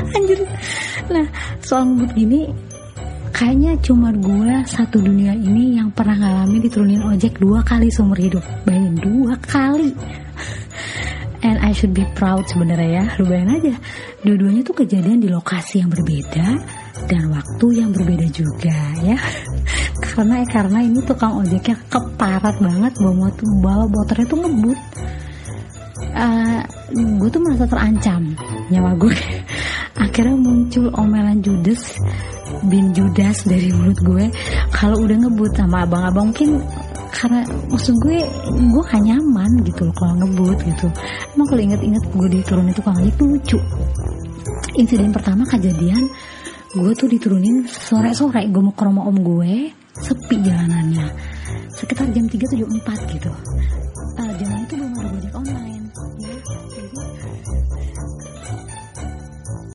anjir. Nah soal ngebut gini kayaknya cuma gue satu dunia ini yang pernah ngalamin diturunin ojek dua kali seumur hidup. Bayangin dua kali. And I should be proud sebenarnya ya. Lu bayangin aja dua-duanya tuh kejadian di lokasi yang berbeda dan waktu yang berbeda juga ya. Karena karena ini tukang ojeknya keparat banget bawa motor bawa motornya tuh ngebut. Uh, gue tuh merasa terancam nyawa gue akhirnya muncul omelan judes bin judas dari mulut gue. Kalau udah ngebut sama abang-abang mungkin karena maksud gue gue gak nyaman gitu loh kalau ngebut gitu. Emang kalau inget-inget gue diturun itu kalau itu lucu. Insiden pertama kejadian gue tuh diturunin sore-sore. Gue mau ke rumah om gue sepi jalanannya. Sekitar jam 3 tujuh empat gitu